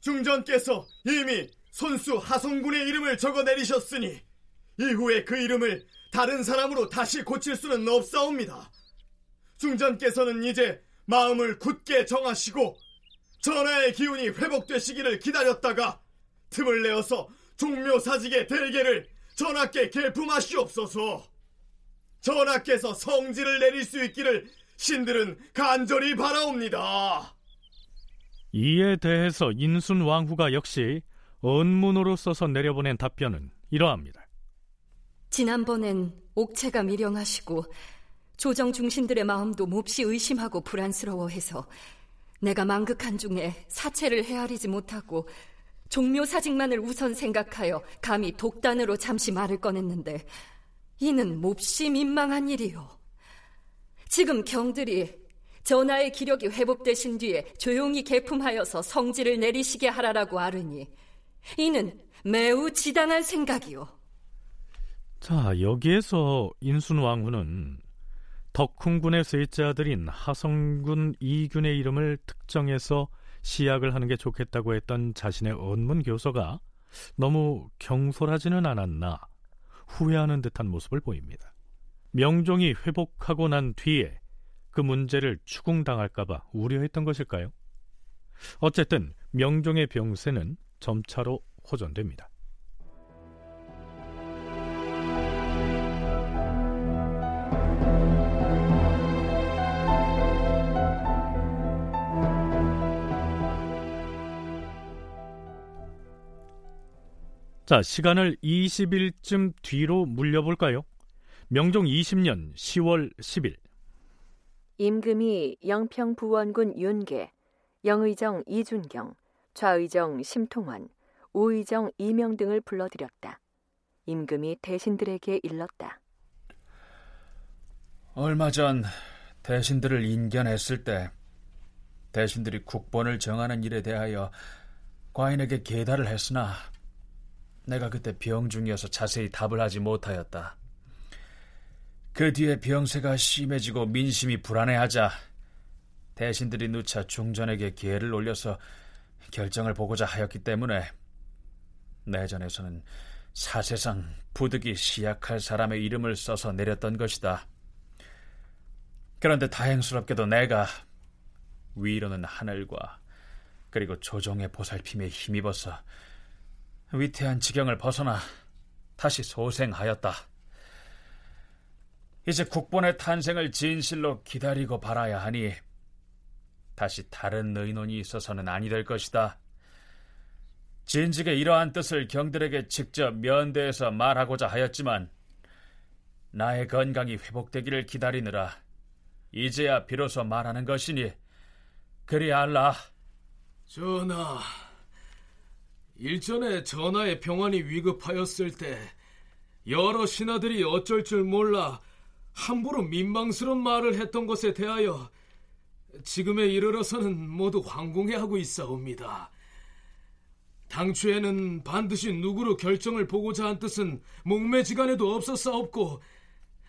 중전께서 이미 손수 하성군의 이름을 적어 내리셨으니 이후에 그 이름을 다른 사람으로 다시 고칠 수는 없사옵니다. 중전께서는 이제 마음을 굳게 정하시고 전하의 기운이 회복되시기를 기다렸다가 틈을 내어서 종묘사직의 대계를 전하께 개품하시옵소서. 전하께서 성지를 내릴 수 있기를 신들은 간절히 바라옵니다. 이에 대해서 인순 왕후가 역시 언문으로 써서 내려보낸 답변은 이러합니다. 지난번엔 옥체가 미령하시고 조정 중신들의 마음도 몹시 의심하고 불안스러워해서 내가 망극한 중에 사체를 헤아리지 못하고 종묘 사직만을 우선 생각하여 감히 독단으로 잠시 말을 꺼냈는데 이는 몹시 민망한 일이요. 지금 경들이 전하의 기력이 회복되신 뒤에 조용히 개품하여서 성질을 내리시게 하라라고 아르니 이는 매우 지당한 생각이요. 자, 여기에서 인순 왕후는 덕훈군의 셋째 아들인 하성군 이균의 이름을 특정해서 시약을 하는 게 좋겠다고 했던 자신의 언문 교서가 너무 경솔하지는 않았나 후회하는 듯한 모습을 보입니다. 명종이 회복하고 난 뒤에 그 문제를 추궁당할까봐 우려했던 것일까요? 어쨌든 명종의 병세는 점차로 호전됩니다. 자, 시간을 20일쯤 뒤로 물려볼까요? 명종 20년 10월 10일. 임금이 영평 부원군 윤계, 영의정 이준경, 좌의정 심통원, 우의정 이명 등을 불러들였다. 임금이 대신들에게 일렀다. 얼마 전 대신들을 인견했을 때 대신들이 국본을 정하는 일에 대하여 과인에게 계달을 했으나 내가 그때 병 중이어서 자세히 답을 하지 못하였다. 그 뒤에 병세가 심해지고 민심이 불안해하자 대신들이 누차 중전에게 기회를 올려서 결정을 보고자 하였기 때문에 내전에서는 사세상 부득이 시약할 사람의 이름을 써서 내렸던 것이다. 그런데 다행스럽게도 내가 위로는 하늘과 그리고 조종의 보살핌에 힘입어서 위태한 지경을 벗어나 다시 소생하였다. 이제 국본의 탄생을 진실로 기다리고 바라야 하니 다시 다른 의논이 있어서는 아니 될 것이다. 진즉의 이러한 뜻을 경들에게 직접 면대해서 말하고자 하였지만 나의 건강이 회복되기를 기다리느라 이제야 비로소 말하는 것이니 그리 알라. 전하, 일전에 전하의 병환이 위급하였을 때 여러 신하들이 어쩔 줄 몰라 함부로 민망스러운 말을 했던 것에 대하여 지금에 이르러서는 모두 황공해하고 있사옵니다. 당초에는 반드시 누구로 결정을 보고자 한 뜻은 목매지간에도 없었사옵고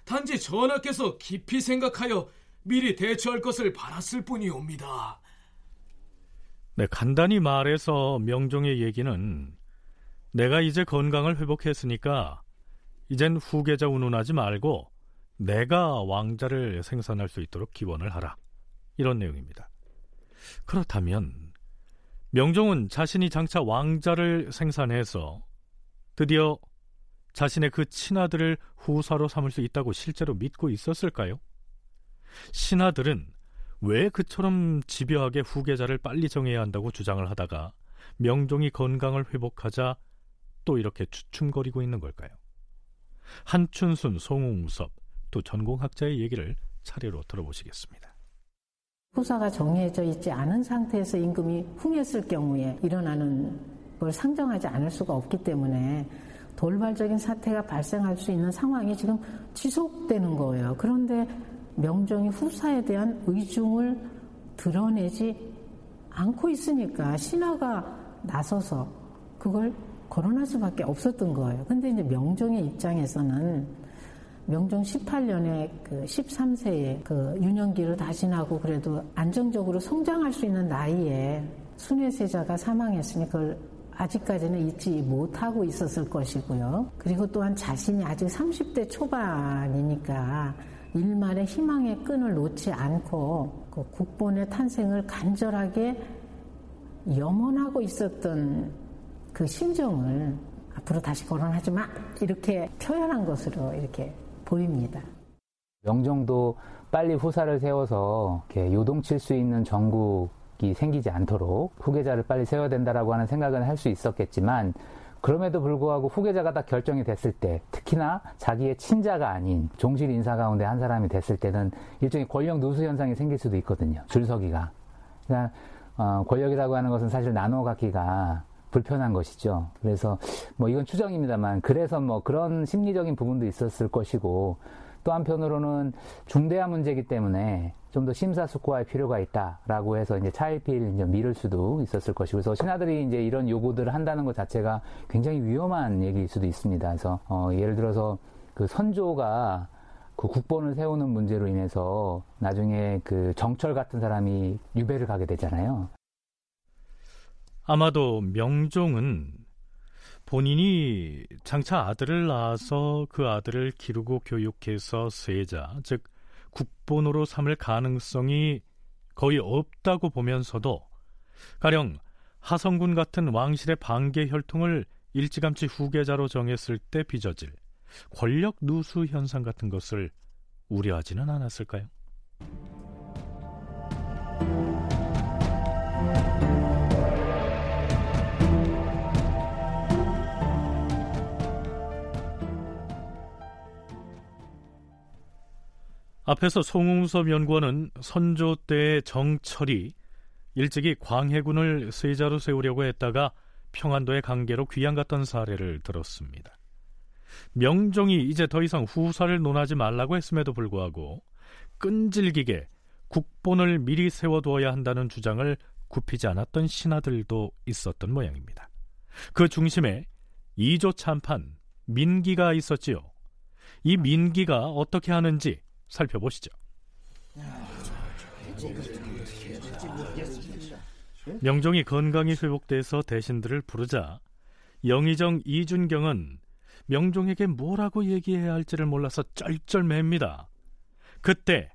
단지 전하께서 깊이 생각하여 미리 대처할 것을 바랐을 뿐이옵니다. 네, 간단히 말해서 명종의 얘기는 내가 이제 건강을 회복했으니까 이젠 후계자 운운하지 말고 내가 왕자를 생산할 수 있도록 기원을 하라. 이런 내용입니다. 그렇다면 명종은 자신이 장차 왕자를 생산해서 드디어 자신의 그 친아들을 후사로 삼을 수 있다고 실제로 믿고 있었을까요? 신하들은 왜 그처럼 집요하게 후계자를 빨리 정해야 한다고 주장을 하다가 명종이 건강을 회복하자 또 이렇게 주춤거리고 있는 걸까요? 한춘순, 송웅섭 두 전공학자의 얘기를 차례로 들어보시겠습니다. 후사가 정해져 있지 않은 상태에서 임금이 흥했을 경우에 일어나는 걸 상정하지 않을 수가 없기 때문에 돌발적인 사태가 발생할 수 있는 상황이 지금 지속되는 거예요. 그런데 명종이 후사에 대한 의중을 드러내지 않고 있으니까 신하가 나서서 그걸 거론할 수밖에 없었던 거예요. 근데 이제 명종의 입장에서는 명종 18년에 그 13세에 그 유년기를 다신하고 그래도 안정적으로 성장할 수 있는 나이에 순회세자가 사망했으니 그걸 아직까지는 잊지 못하고 있었을 것이고요. 그리고 또한 자신이 아직 30대 초반이니까 일말의 희망의 끈을 놓지 않고 그 국본의 탄생을 간절하게 염원하고 있었던 그 심정을 앞으로 다시 거론하지 마 이렇게 표현한 것으로 이렇게 보입니다. 명정도 빨리 후사를 세워서 요동칠 수 있는 일이 생기지 않도록 후계자를 빨리 세워야 된다라고 하는 생각은 할 수 있었겠지만 그럼에도 불구하고 후계자가 딱 결정이 됐을 때 특히나 자기의 친자가 아닌 종실 인사 가운데 한 사람이 됐을 때는 일종의 권력 누수 현상이 생길 수도 있거든요. 줄서기가. 그러니까 어, 권력이라고 하는 것은 사실 나눠 갖기가 불편한 것이죠. 그래서 뭐 이건 추정입니다만 그래서 뭐 그런 심리적인 부분도 있었을 것이고 또 한편으로는 중대한 문제이기 때문에 좀 더 심사숙고할 필요가 있다라고 해서 이제 차일피일 이제 미룰 수도 있었을 것이고 그래서 신하들이 이제 이런 요구들을 한다는 것 자체가 굉장히 위험한 얘기일 수도 있습니다. 그래서 어 예를 들어서 그 선조가 그 국본을 세우는 문제로 인해서 나중에 그 정철 같은 사람이 유배를 가게 되잖아요. 아마도 명종은 본인이 장차 아들을 낳아서 그 아들을 기르고 교육해서 세자, 즉 국본으로 삼을 가능성이 거의 없다고 보면서도 가령 하성군 같은 왕실의 반계 혈통을 일찌감치 후계자로 정했을 때 빚어질 권력 누수 현상 같은 것을 우려하지는 않았을까요? 앞에서 송웅섭 연구원은 선조 때의 정철이 일찍이 광해군을 세자로 세우려고 했다가 평안도의 관계로 귀양 갔던 사례를 들었습니다. 명종이 이제 더 이상 후사를 논하지 말라고 했음에도 불구하고 끈질기게 국본을 미리 세워두어야 한다는 주장을 굽히지 않았던 신하들도 있었던 모양입니다. 그 중심에 이조 참판 민기가 있었지요. 이 민기가 어떻게 하는지 살펴보시죠. 명종이 건강이 회복돼서 대신들을 부르자 영의정 이준경은 명종에게 뭐라고 얘기해야 할지를 몰라서 쩔쩔맵니다. 그때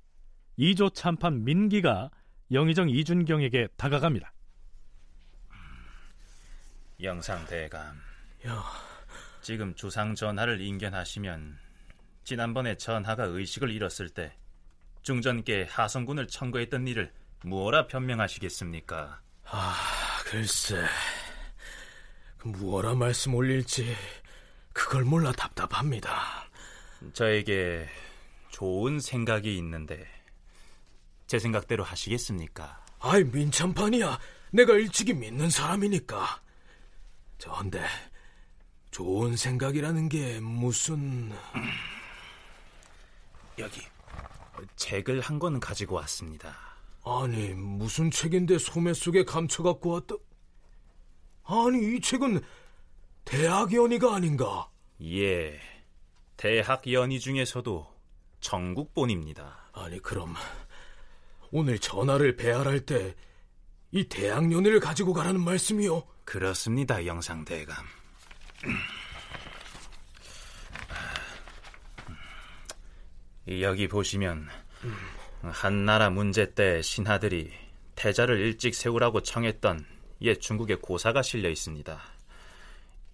이조 참판 민기가 영의정 이준경에게 다가갑니다. 영상대감, 지금 주상 전하를 인견하시면 지난번에 전하가 의식을 잃었을 때 중전께 하성군을 청구했던 일을 무엇라 변명하시겠습니까? 아, 글쎄, 무엇라 말씀 올릴지 그걸 몰라 답답합니다. 저에게 좋은 생각이 있는데 제 생각대로 하시겠습니까? 아이 민참판이야. 내가 일찍이 믿는 사람이니까. 저런데 좋은 생각이라는 게 무슨 여기 책을 한 권 가지고 왔습니다. 아니 무슨 책인데 소매 속에 감춰 갖고 왔다? 아니 이 책은 대학 연의가 아닌가? 예, 대학 연의 중에서도 전국본입니다. 아니 그럼 오늘 전화를 배할할 때 이 대학 연의를 가지고 가라는 말씀이요? 그렇습니다, 영상대감. 여기 보시면 한나라 문제 때 신하들이 태자를 일찍 세우라고 청했던 옛 중국의 고사가 실려 있습니다.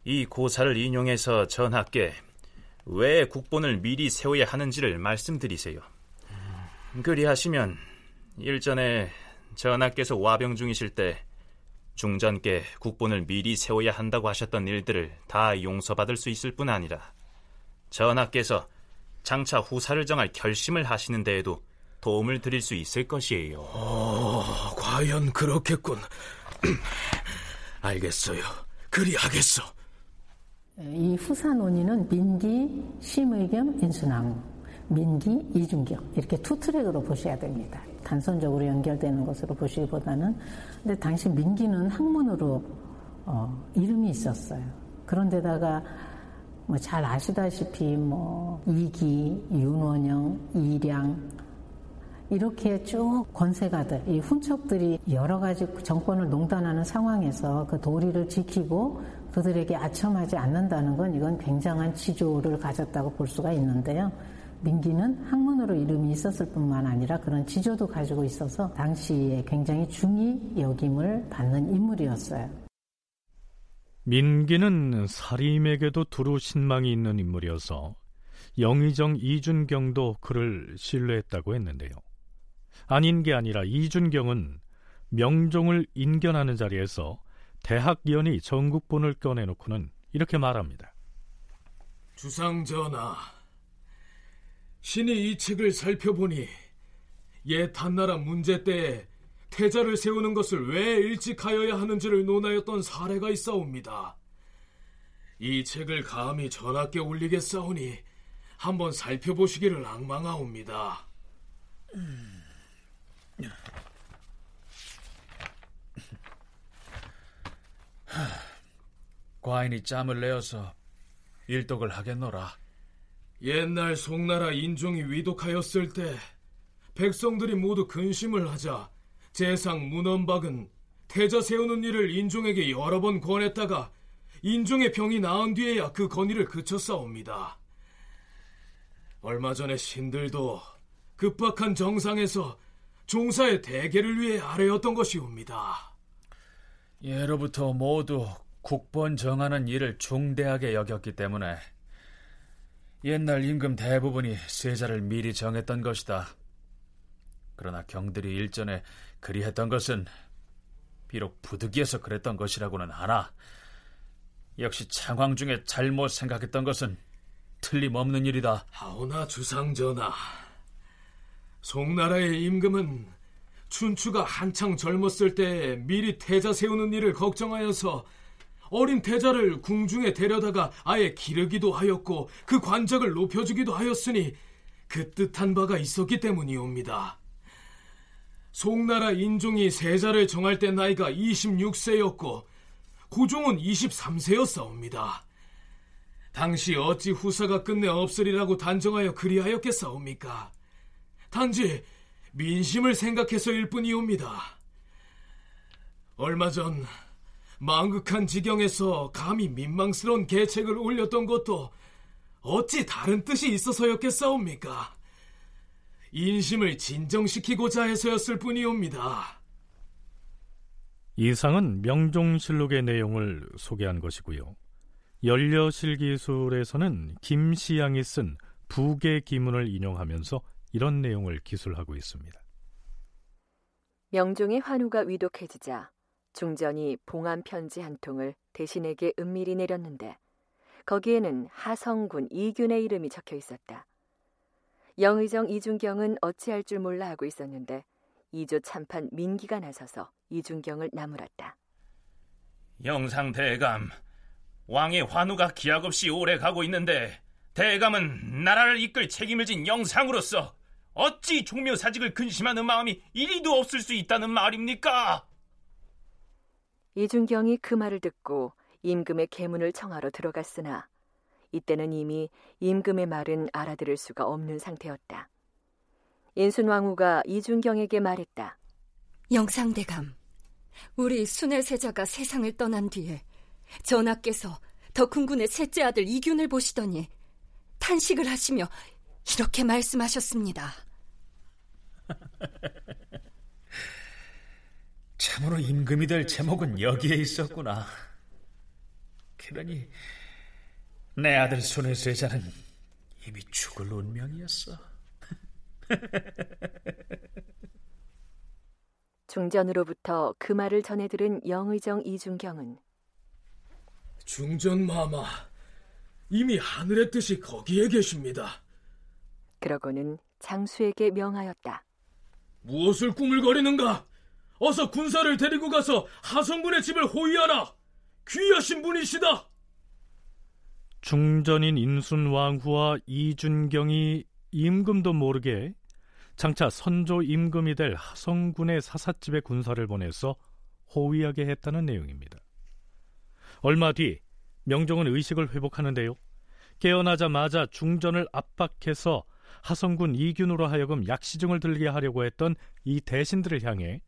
이 고사를 인용해서 전하께 왜 국본을 미리 세워야 하는지를 말씀드리세요. 그리하시면 일전에 전하께서 와병 중이실 때 중전께 국본을 미리 세워야 한다고 하셨던 일들을 다 용서받을 수 있을 뿐 아니라 전하께서 장차 후사를 정할 결심을 하시는 데에도 도움을 드릴 수 있을 것이에요. 어, 과연 그렇겠군. <clears throat> 알겠어요. 그리하겠어. 이 후사 논의는 민기, 심의겸, 인순왕, 민기, 이준경 이렇게 two track으로 보셔야 됩니다. 단선적으로 연결되는 것으로 보시기보다는 근데 당시 민기는 학문으로 어, 이름이 있었어요. 그런데다가 뭐 잘 아시다시피 뭐 이기, 윤원형, 이량 이렇게 쭉 권세가들, 이 훈척들이 여러 가지 정권을 농단하는 상황에서 그 도리를 지키고 그들에게 아첨하지 않는다는 건 이건 굉장한 지조를 가졌다고 볼 수가 있는데요. 민기는 학문으로 이름이 있었을 뿐만 아니라 그런 지조도 가지고 있어서 당시에 굉장히 중히 여김을 받는 인물이었어요. 민기는 사림에게도 두루 신망이 있는 인물이어서 영의정 이준경도 그를 신뢰했다고 했는데요. 아닌 게 아니라 이준경은 명종을 인견하는 자리에서 대학위원이 전국본을 꺼내놓고는 이렇게 말합니다. 주상전하, 신이 이 책을 살펴보니 옛 한나라 문제 때에 태자를 세우는 것을 왜 일찍 하여야 하는지를 논하였던 사례가 있사옵니다. 이 책을 감히 전하께 올리겠사오니 한번 살펴보시기를 악망하옵니다. 과인이 짬을 내어서 일독을 하겠노라. 옛날 송나라 인종이 위독하였을 때 백성들이 모두 근심을 하자 재상 문헌박은 태자 세우는 일을 인종에게 여러 번 권했다가 인종의 병이 나은 뒤에야 그 건의를 그쳤사옵니다. 얼마 전에 신들도 급박한 정상에서 종사의 대계를 위해 아뢰었던 것이옵니다. 예로부터 모두 국본 정하는 일을 중대하게 여겼기 때문에 옛날 임금 대부분이 세자를 미리 정했던 것이다. 그러나 경들이 일전에 그리했던 것은 비록 부득이해서 그랬던 것이라고는 하나 역시 창황 중에 잘못 생각했던 것은 틀림없는 일이다. 하오나 주상전하, 송나라의 임금은 춘추가 한창 젊었을 때 미리 태자 세우는 일을 걱정하여서 어린 태자를 궁중에 데려다가 아예 기르기도 하였고 그 관적을 높여주기도 하였으니 그 뜻한 바가 있었기 때문이옵니다. 송나라 인종이 세자를 정할 때 나이가 26세였고 고종은 23세였사옵니다. 당시 어찌 후사가 끝내 없으리라고 단정하여 그리하였겠사옵니까? 단지 민심을 생각해서일 뿐이옵니다. 얼마 전 망극한 지경에서 감히 민망스러운 계책을 올렸던 것도 어찌 다른 뜻이 있어서였겠사옵니까? 인심을 진정시키고자 해서였을 뿐이옵니다. 이상은 명종실록의 내용을 소개한 것이고요. 연려실기술에서는 김시양이 쓴 부계 기문을 인용하면서 이런 내용을 기술하고 있습니다. 명종의 환우가 위독해지자 중전이 봉안 편지 한 통을 대신에게 은밀히 내렸는데 거기에는 하성군 이균의 이름이 적혀 있었다. 영의정 이준경은 어찌할 줄 몰라 하고 있었는데 이조 참판 민기가 나서서 이준경을 나무랐다. 영상 대감, 왕의 환우가 기약 없이 오래 가고 있는데 대감은 나라를 이끌 책임을 진 영상으로서 어찌 종묘사직을 근심하는 마음이 이리도 없을 수 있다는 말입니까? 이준경이 그 말을 듣고 임금의 계문을 청하러 들어갔으나 이때는 이미 임금의 말은 알아들을 수가 없는 상태였다. 인순왕후가 이준경에게 말했다. 영상대감, 우리 순의 세자가 세상을 떠난 뒤에 전하께서 덕훈군의 셋째 아들 이균을 보시더니 탄식을 하시며 이렇게 말씀하셨습니다. 참으로 임금이 될 제목은 여기에 있었구나. 그러니 내 아들 손의 세자는 이미 죽을 운명이었어. <laughs> 중전으로부터 그 말을 전해 들은 영의정 이준경은 중전 마마, 이미 하늘의 뜻이 거기에 계십니다. 그러고는 장수에게 명하였다. 무엇을 꾸물거리는가? 어서 군사를 데리고 가서 하성군의 집을 호위하라. 귀하신 분이시다. 중전인 인순왕후와 이준경이 임금도 모르게 장차 선조 임금이 될 하성군의 사사집에 군사를 보내서 호위하게 했다는 내용입니다. 얼마 뒤 명종은 의식을 회복하는데요. 깨어나자마자 중전을 압박해서 하성군 이균으로 하여금 약시증을 들게 하려고 했던 이 대신들을 향해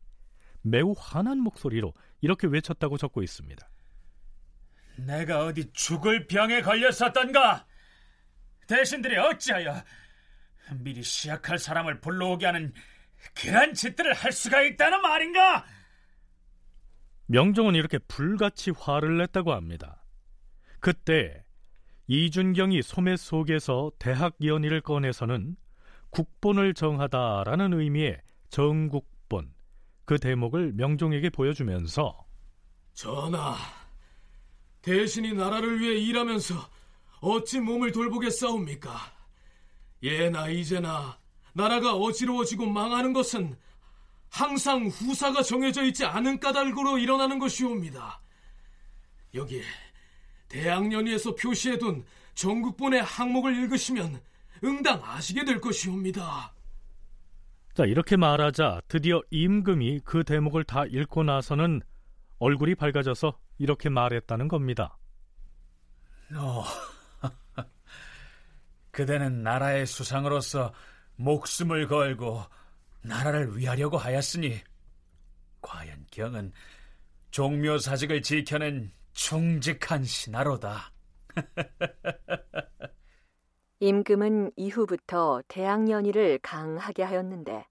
매우 화난 목소리로 이렇게 외쳤다고 적고 있습니다. 내가 어디 죽을 병에 걸렸었던가? 대신들이 어찌하여 미리 시약할 사람을 불러오게 하는 그런 짓들을 할 수가 있다는 말인가? 명종은 이렇게 불같이 화를 냈다고 합니다. 그때 이준경이 소매 속에서 대학 연의를 꺼내서는 국본을 정하다라는 의미의 정국본 그 대목을 명종에게 보여주면서 전하, 대신이 나라를 위해 일하면서 어찌 몸을 돌보겠사옵니까? 예나 이제나 나라가 어지러워지고 망하는 것은 항상 후사가 정해져 있지 않은 까닭으로 일어나는 것이옵니다. 여기에 대학연의에서 표시해둔 전국본의 항목을 읽으시면 응당 아시게 될 것이옵니다. 자, 이렇게 말하자 드디어 임금이 그 대목을 다 읽고 나서는 얼굴이 밝아져서 이렇게 말했다는 겁니다. 어, <laughs> 그대는 나라의 수상으로서 목숨을 걸고 나라를 위하려고 하였으니 과연 경은 종묘 사직을 지켜낸 충직한 신하로다. <laughs> 임금은 이후부터 대학연의를 강하게 하였는데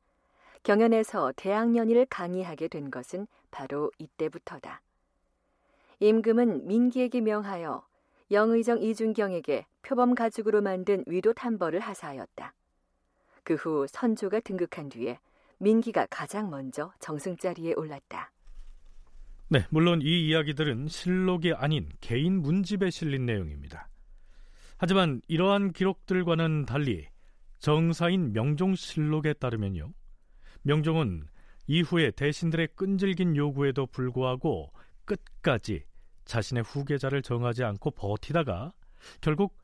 경연에서 대학연의를 강의하게 된 것은 바로 이때부터다. 임금은 민기에게 명하여 영의정 이준경에게 표범 가죽으로 만든 위도 탐벌을 하사하였다. 그 후 선조가 등극한 뒤에 민기가 가장 먼저 정승 자리에 올랐다. 네, 물론 이 이야기들은 실록이 아닌 개인 문집에 실린 내용입니다. 하지만 이러한 기록들과는 달리 정사인 명종실록에 따르면요. 명종은 이후에 대신들의 끈질긴 요구에도 불구하고 끝까지 자신의 후계자를 정하지 않고 버티다가 결국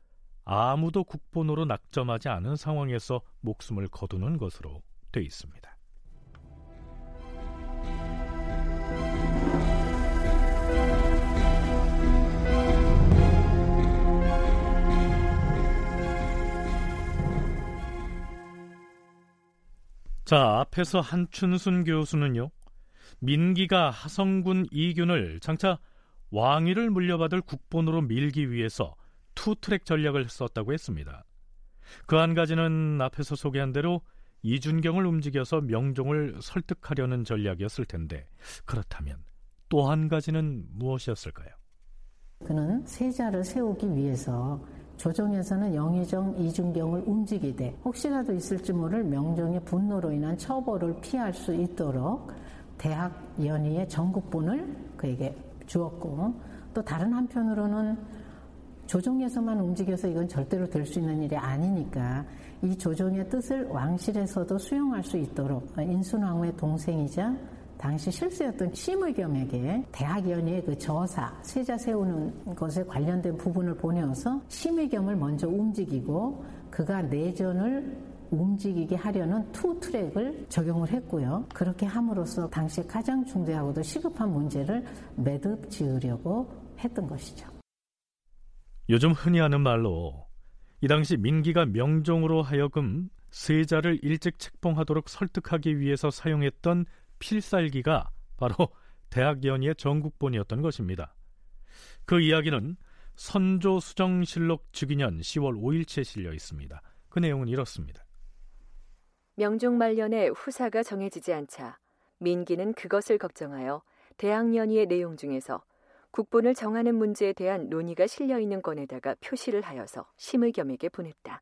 아무도 국본으로 낙점하지 않은 상황에서 목숨을 거두는 것으로 돼 있습니다. 자, 앞에서 한춘순 교수는요, 민기가 하성군 이균을 장차 왕위를 물려받을 국본으로 밀기 위해서 투트랙 전략을 썼다고 했습니다. 그 한 가지는 앞에서 소개한 대로 이준경을 움직여서 명종을 설득하려는 전략이었을 텐데 그렇다면 또 한 가지는 무엇이었을까요? 그는 세자를 세우기 위해서 조정에서는 영의정 이준경을 움직이되 혹시라도 있을지 모를 명종의 분노로 인한 처벌을 피할 수 있도록 대학 연의의 전국본을 그에게 주었고 또 다른 한편으로는 조정에서만 움직여서 이건 절대로 될 수 있는 일이 아니니까 이 조정의 뜻을 왕실에서도 수용할 수 있도록 인순왕후의 동생이자 당시 실세였던 심의겸에게 대학연의의 그 저사, 세자 세우는 것에 관련된 부분을 보내어서 심의겸을 먼저 움직이고 그가 내전을 움직이게 하려는 two track을 적용을 했고요. 그렇게 함으로써 당시 가장 중대하고도 시급한 문제를 매듭 지으려고 했던 것이죠. 요즘 흔히 하는 말로 이 당시 민기가 명종으로 하여금 세자를 일찍 책봉하도록 설득하기 위해서 사용했던 필살기가 바로 대학 연의의 전국본이었던 것입니다. 그 이야기는 선조 수정실록 즉위년 10월 5일치에 실려 있습니다. 그 내용은 이렇습니다. 명종 말년에 후사가 정해지지 않자 민기는 그것을 걱정하여 대학연의의 내용 중에서 국본을 정하는 문제에 대한 논의가 실려 있는 건에다가 표시를 하여서 심의겸에게 보냈다.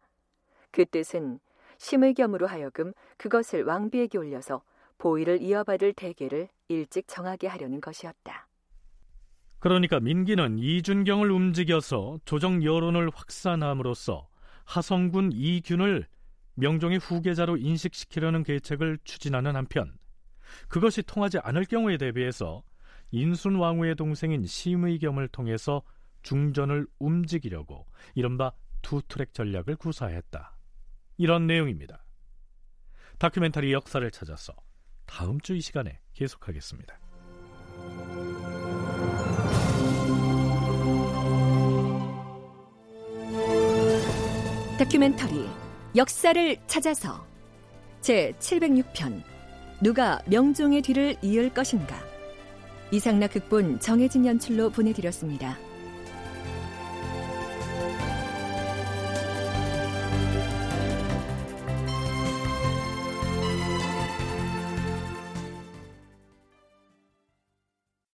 그 뜻은 심의겸으로 하여금 그것을 왕비에게 올려서 보위를 이어받을 대계를 일찍 정하게 하려는 것이었다. 그러니까 민기는 이준경을 움직여서 조정 여론을 확산함으로써 하성군 이균을 명종의 후계자로 인식시키려는 계책을 추진하는 한편 그것이 통하지 않을 경우에 대비해서 인순 왕후의 동생인 심의겸을 통해서 중전을 움직이려고 이른바 투트랙 전략을 구사했다. 이런 내용입니다. 다큐멘터리 역사를 찾아서 다음 주 이 시간에 계속하겠습니다. 다큐멘터리 역사를 찾아서 제 706편 누가 명종의 뒤를 이을 것인가 이상락 극본 정혜진 연출로 보내드렸습니다.